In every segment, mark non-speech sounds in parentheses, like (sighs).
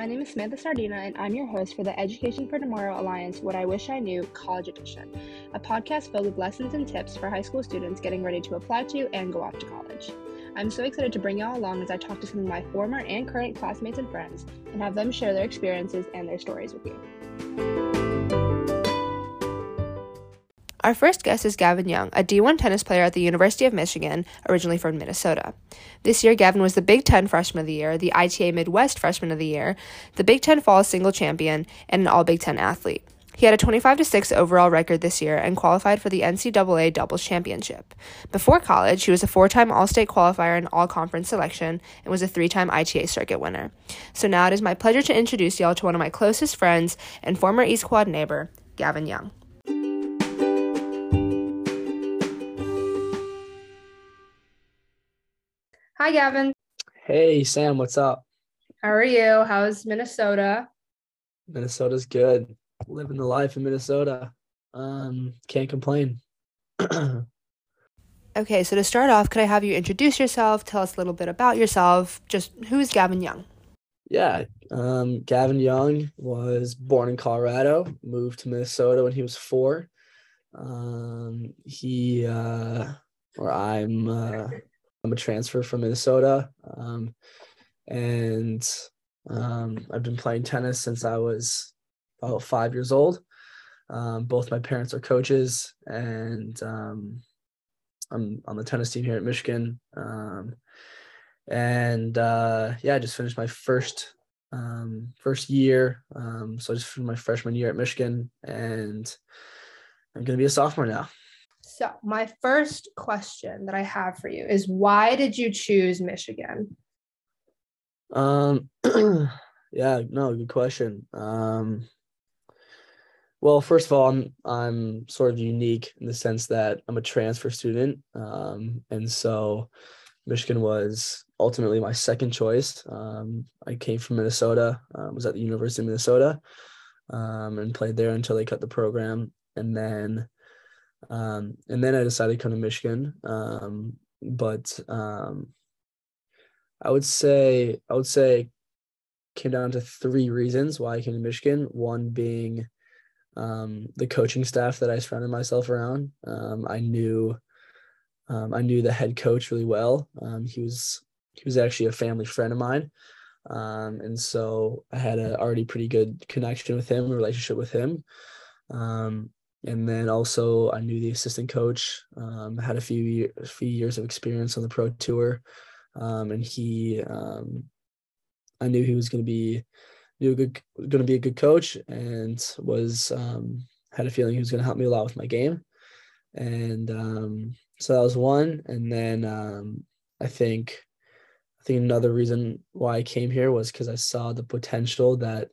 My name is Samantha Sardina, and I'm your host for the Education for Tomorrow Alliance What I Wish I Knew College Edition, a podcast filled with lessons and tips for high school students getting ready to apply to and go off to college. I'm so excited to bring y'all along as I talk to some of my former and current classmates and friends and have them share their experiences and their stories with you. Our first guest is Gavin Young, a D1 tennis player at the University of Michigan, originally from Minnesota. This year, Gavin was the Big Ten Freshman of the Year, the ITA Midwest Freshman of the Year, the Big Ten Fall Single Champion, and an All Big Ten athlete. He had a 25 6 overall record this year and qualified for the NCAA Doubles Championship. Before college, he was a four time All State qualifier and All Conference selection and was a three time ITA circuit winner. So now it is my pleasure to introduce y'all to one of my closest friends and former East Quad neighbor, Gavin Young. Hi, Gavin. Hey, Sam, what's up? How are you? How's Minnesota? Minnesota's good. Living the life in Minnesota. Um, can't complain. (clears throat) okay, so to start off, could I have you introduce yourself? Tell us a little bit about yourself. Just who's Gavin Young? Yeah, um, Gavin Young was born in Colorado, moved to Minnesota when he was four. Um, he, uh, or I'm, uh, I'm a transfer from Minnesota, um, and um, I've been playing tennis since I was about five years old. Um, both my parents are coaches, and um, I'm on the tennis team here at Michigan. Um, and uh, yeah, I just finished my first um, first year. so I just finished my freshman year at Michigan, and I'm going to be a sophomore now. So, my first question that I have for you is why did you choose Michigan? Um (clears throat) yeah, no, good question. Um well, first of all, I'm I'm sort of unique in the sense that I'm a transfer student. Um and so Michigan was ultimately my second choice. Um I came from Minnesota, um, was at the University of Minnesota, um, and played there until they cut the program. And then um, and then I decided to come to Michigan. Um, but um, I would say I would say came down to three reasons why I came to Michigan. One being um, the coaching staff that I surrounded myself around. Um, I knew um, I knew the head coach really well. Um, he was he was actually a family friend of mine, um, and so I had a already pretty good connection with him, relationship with him. Um, and then also I knew the assistant coach. Um, had a few year, a few years of experience on the pro tour, um, and he um, I knew he was going to be knew good going to be a good coach, and was um, had a feeling he was going to help me a lot with my game, and um, so that was one. And then um, I think I think another reason why I came here was because I saw the potential that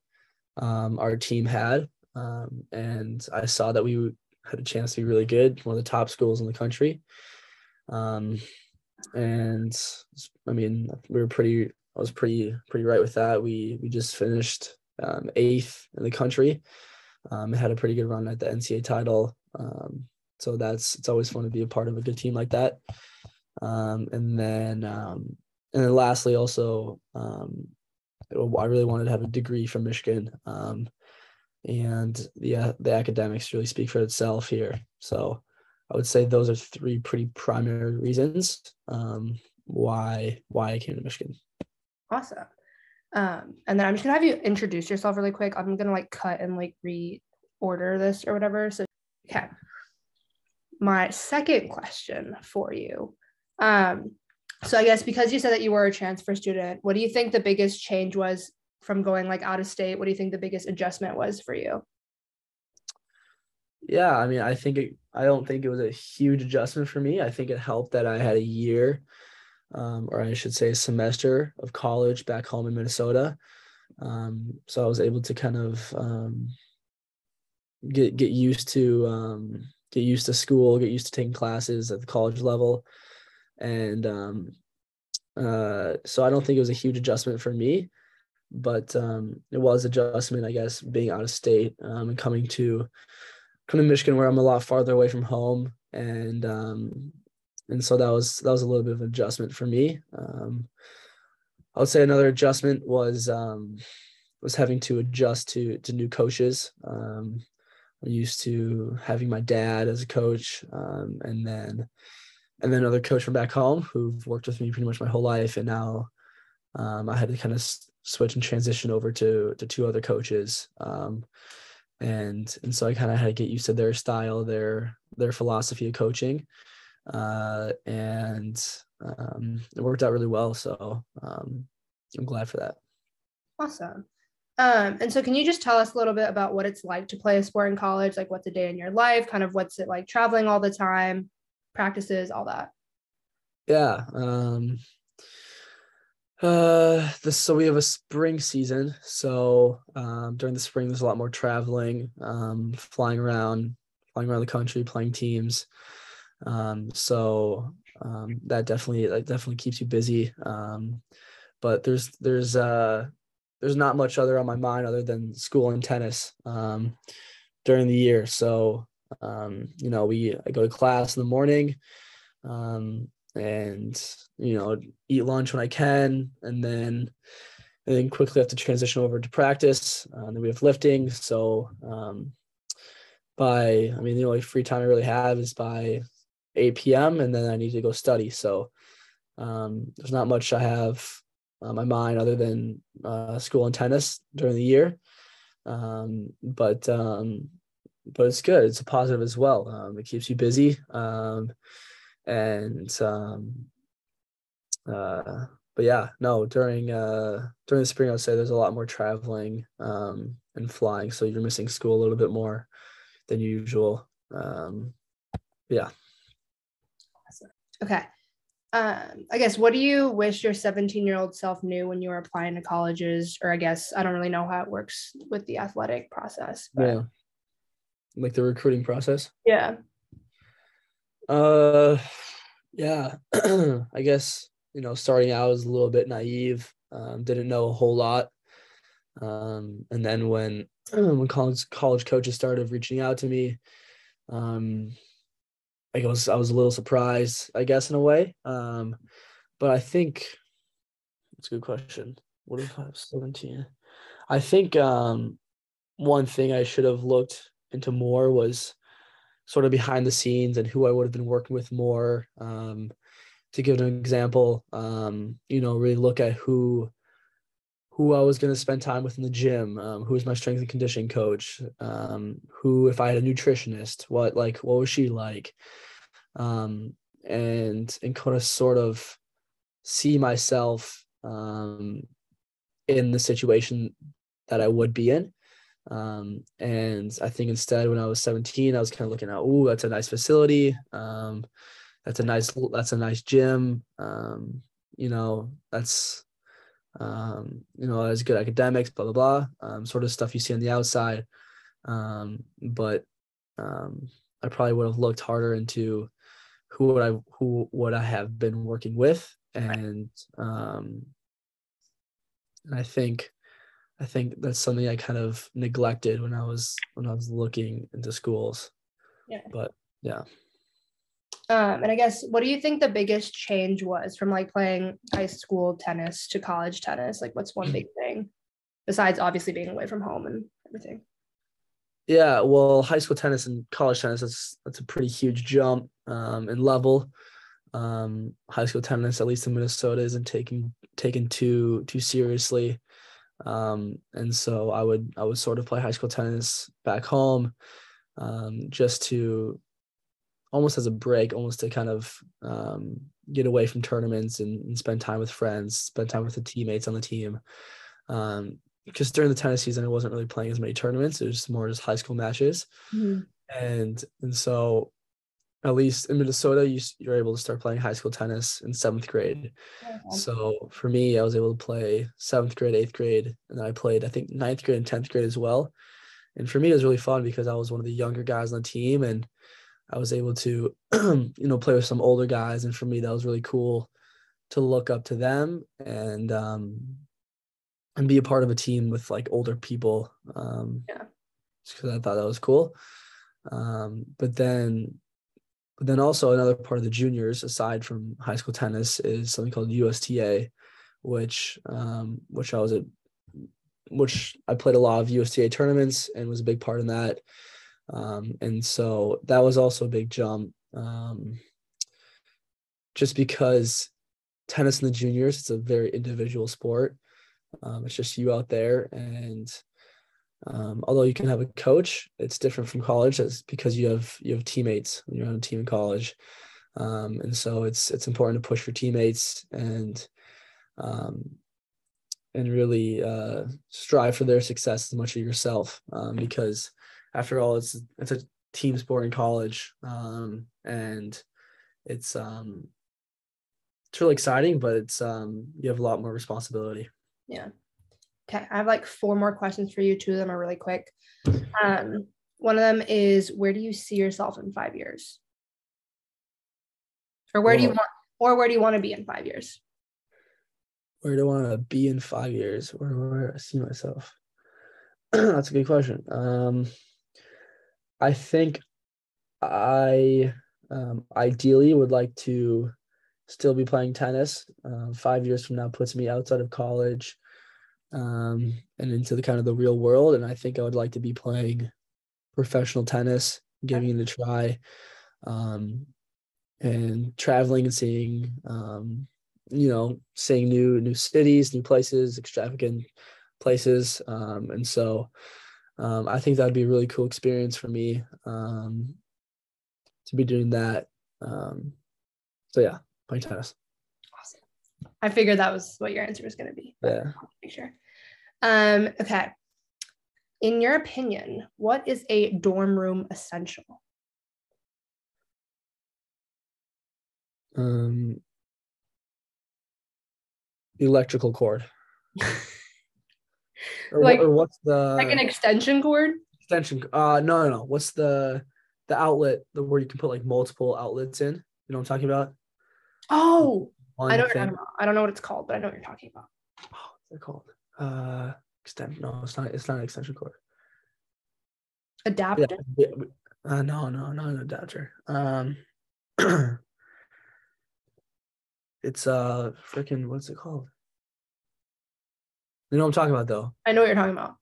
our team had um, and I saw that we had a chance to be really good, one of the top schools in the country. Um, and I mean, we were pretty. I was pretty pretty right with that. We we just finished um, eighth in the country. Um, had a pretty good run at the NCAA title. Um, so that's it's always fun to be a part of a good team like that. Um, and then um, and then lastly, also um, I really wanted to have a degree from Michigan. Um, and the the academics really speak for itself here. So I would say those are three pretty primary reasons um, why why I came to Michigan. Awesome. Um, and then I'm just gonna have you introduce yourself really quick. I'm gonna like cut and like reorder this or whatever. So okay. My second question for you. Um, so I guess because you said that you were a transfer student, what do you think the biggest change was from going like out of state? What do you think the biggest adjustment was for you? Yeah, I mean, I think it, I don't think it was a huge adjustment for me. I think it helped that I had a year, um, or I should say, a semester of college back home in Minnesota. Um, so I was able to kind of um, get get used to um, get used to school, get used to taking classes at the college level, and um, uh, so I don't think it was a huge adjustment for me but um, it was adjustment, I guess, being out of state um, and coming to coming to Michigan, where I'm a lot farther away from home, and um, and so that was that was a little bit of an adjustment for me. Um, I would say another adjustment was um, was having to adjust to to new coaches. Um, I'm used to having my dad as a coach, and then and then another coach from back home who've worked with me pretty much my whole life, and now um, I had to kind of switch and transition over to to two other coaches, um, and and so I kind of had to get used to their style, their their philosophy of coaching, uh, and um, it worked out really well. So um, I'm glad for that. Awesome. Um, and so can you just tell us a little bit about what it's like to play a sport in college? Like what's a day in your life? Kind of what's it like traveling all the time, practices, all that? Yeah. Um, uh, this, so we have a spring season. So um, during the spring, there's a lot more traveling, um, flying around, flying around the country, playing teams. Um, so um, that definitely that definitely keeps you busy. Um, but there's there's uh there's not much other on my mind other than school and tennis um, during the year. So, um, you know, we I go to class in the morning, um, and you know, eat lunch when I can, and then and then quickly have to transition over to practice. Uh, then we have lifting. So, um, by I mean, the only free time I really have is by 8 p.m. and then I need to go study. So, um, there's not much I have uh, my mind other than uh, school and tennis during the year. Um, but um, but it's good. It's a positive as well. Um, it keeps you busy. And um, uh, but yeah, no. During uh, during the spring, I'd say there's a lot more traveling um, and flying, so you're missing school a little bit more than usual. Um, yeah. Okay um, I guess, what do you wish your 17 year old self knew when you were applying to colleges? Or I guess I don't really know how it works with the athletic process. But... Yeah. Like the recruiting process? Yeah. Uh, yeah. (clears throat) I guess, you know, starting out was a little bit naive, um, didn't know a whole lot. Um, and then when, (clears throat) when college, college coaches started reaching out to me, um, I was I was a little surprised, I guess, in a way. Um, but I think it's a good question. What if I was 17? I think um, one thing I should have looked into more was sort of behind the scenes and who I would have been working with more. Um, to give an example, um, you know, really look at who who I was going to spend time with in the gym, um, who was my strength and conditioning coach, um, who if I had a nutritionist, what like what was she like, um, and and kind of sort of see myself um, in the situation that I would be in. Um, and I think instead, when I was 17, I was kind of looking at, oh, that's a nice facility. Um, that's a nice, that's a nice gym. Um, you know, that's um, you know, as good academics, blah blah blah, um, sort of stuff you see on the outside. Um, but um, I probably would have looked harder into who would I who would I have been working with, and um, and I think I think that's something I kind of neglected when I was when I was looking into schools. Yeah. But yeah. Um, and I guess, what do you think the biggest change was from like playing high school tennis to college tennis? Like, what's one big thing besides obviously being away from home and everything? Yeah, well, high school tennis and college tennis that's that's a pretty huge jump um, in level. Um, high school tennis, at least in Minnesota, isn't taken taken too too seriously, um, and so I would I would sort of play high school tennis back home, um, just to almost as a break, almost to kind of um, get away from tournaments and, and, spend time with friends, spend time with the teammates on the team. Um, because during the tennis season, I wasn't really playing as many tournaments. It was more just high school matches, mm-hmm. and and so at least in Minnesota, you you're able to start playing high school tennis in seventh grade. So for me, I was able to play seventh grade, eighth grade, and then I played I think ninth grade and tenth grade as well. And for me, it was really fun because I was one of the younger guys on the team, and I was able to (clears throat) you know play with some older guys, and for me, that was really cool to look up to them and um, and be a part of a team with like older people. Um, yeah. Because I thought that was cool. Um, but then, but then also another part of the juniors, aside from high school tennis, is something called USTA, which um, which I was at, which I played a lot of USTA tournaments and was a big part in that. Um, and so that was also a big jump. Um, just because tennis in the juniors, it's a very individual sport. Um, it's just you out there, and um, although you can have a coach, it's different from college. Because you have you have teammates when you're on a team in college, um, and so it's it's important to push your teammates and um, and really uh, strive for their success as much as yourself, um, because after all, it's it's a team sport in college, um, and it's um, it's really exciting, but it's um, you have a lot more responsibility. Yeah. Okay, I have like four more questions for you. Two of them are really quick. Um, one of them is where do you see yourself in five years? Or where do you want or where do you want to be in five years? Where do I want to be in five years? Where where I see myself? (clears throat) That's a good question. Um I think I um, ideally would like to still be playing tennis. Uh, five years from now puts me outside of college um, and into the kind of the real world. And I think I would like to be playing professional tennis, giving it a try, um, and traveling and seeing, um, you know, seeing new new cities, new places, extravagant places. Um, and so um, I think that'd be a really cool experience for me um, to be doing that. Um, so yeah, playing tennis. I figured that was what your answer was going to be. Yeah. Make sure. Um, okay. In your opinion, what is a dorm room essential? Um, electrical cord. (laughs) or, Like- or what's the Like an extension cord? extension? Uh, no, no, no. What's the the outlet the where you can put like multiple outlets in? You know what I'm talking about? Oh, I know you're thing. talking. I don't know what it's called, but I know what you're talking about. Oh, what's it called? Uh, extend. No, it's not. It's not an extension cord. Adapter. Yeah, Uh, no, no, not an adapter. Um, (clears throat) it's uh freaking what's it called? You know what I'm talking about though. I know what you're talking about.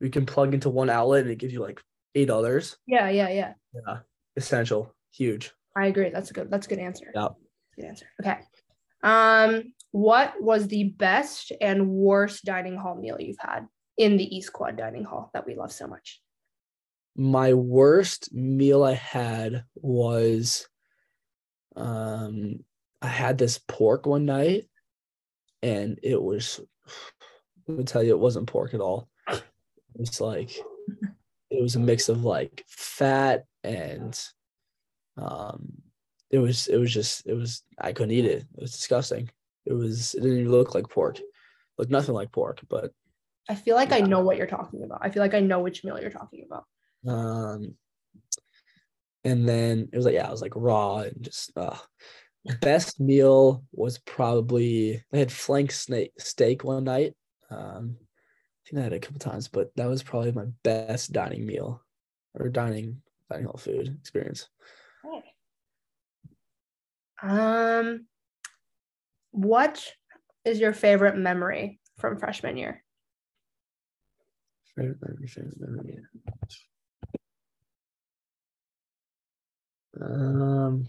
You can plug into one outlet and it gives you like eight others. Yeah, yeah, yeah. Yeah, essential, huge. I agree. That's a good. That's a good answer. Yeah. Good answer. Okay. Um, what was the best and worst dining hall meal you've had in the East Quad dining hall that we love so much? My worst meal I had was, um, I had this pork one night, and it was. (sighs) Let me tell you, it wasn't pork at all. It's like it was a mix of like fat and um it was it was just it was I couldn't eat it. It was disgusting. It was it didn't even look like pork. Looked nothing like pork, but I feel like I know what you're talking about. I feel like I know which meal you're talking about. um and then it was like yeah, it was like raw and just uh best meal was probably I had flank snake steak one night. Um I think I had it a couple times, but that was probably my best dining meal or dining dining hall food experience. Um, what is your favorite memory from freshman year? Favorite memory, favorite memory. Um,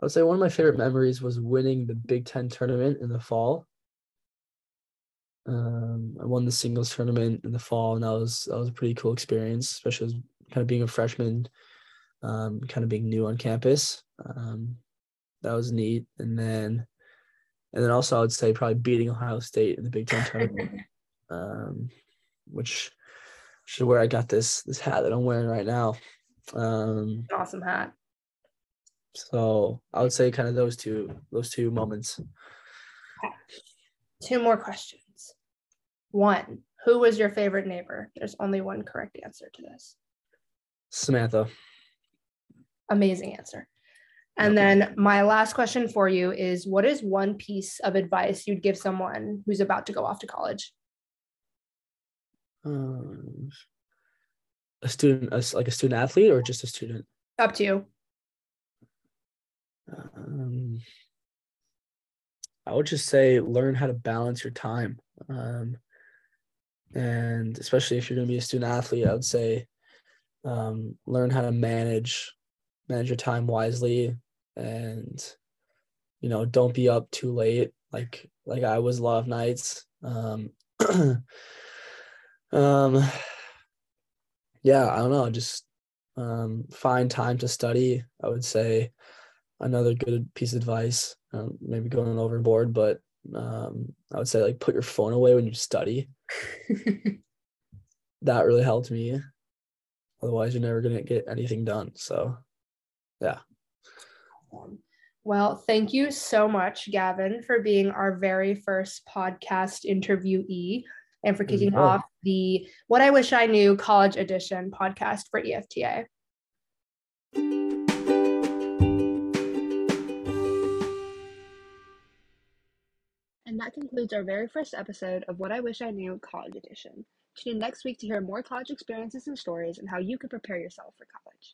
I would say one of my favorite memories was winning the Big Ten tournament in the fall. Um, I won the singles tournament in the fall, and that was that was a pretty cool experience, especially as kind of being a freshman, um, kind of being new on campus. Um, that was neat, and then, and then also I would say probably beating Ohio State in the Big Ten tournament (laughs) um, which, which is where I got this this hat that I'm wearing right now. Um, awesome hat. so I would say kind of those two those two moments. Two more questions. One, who was your favorite neighbor? There's only one correct answer to this. Samantha, Amazing answer. And then my last question for you is what is one piece of advice you'd give someone who's about to go off to college? um, a student, a like a student athlete, or just a student. Up to you. Um, I would just say learn how to balance your time. Um, and especially if you're going to be a student athlete, I would say um, learn how to manage manage your time wisely, and you know don't be up too late like like I was a lot of nights. Um, (clears throat) um, yeah, I don't know, just um, find time to study. I would say another good piece of advice. Um, maybe going overboard, but um, I would say like put your phone away when you study. (laughs) that really helped me. Otherwise, you're never gonna get anything done. So, yeah. Well, thank you so much, Gavin, for being our very first podcast interviewee and for kicking off the What I Wish I Knew College Edition podcast for EFTA. And that concludes our very first episode of What I Wish I Knew College Edition. Tune in next week to hear more college experiences and stories and how you can prepare yourself for college.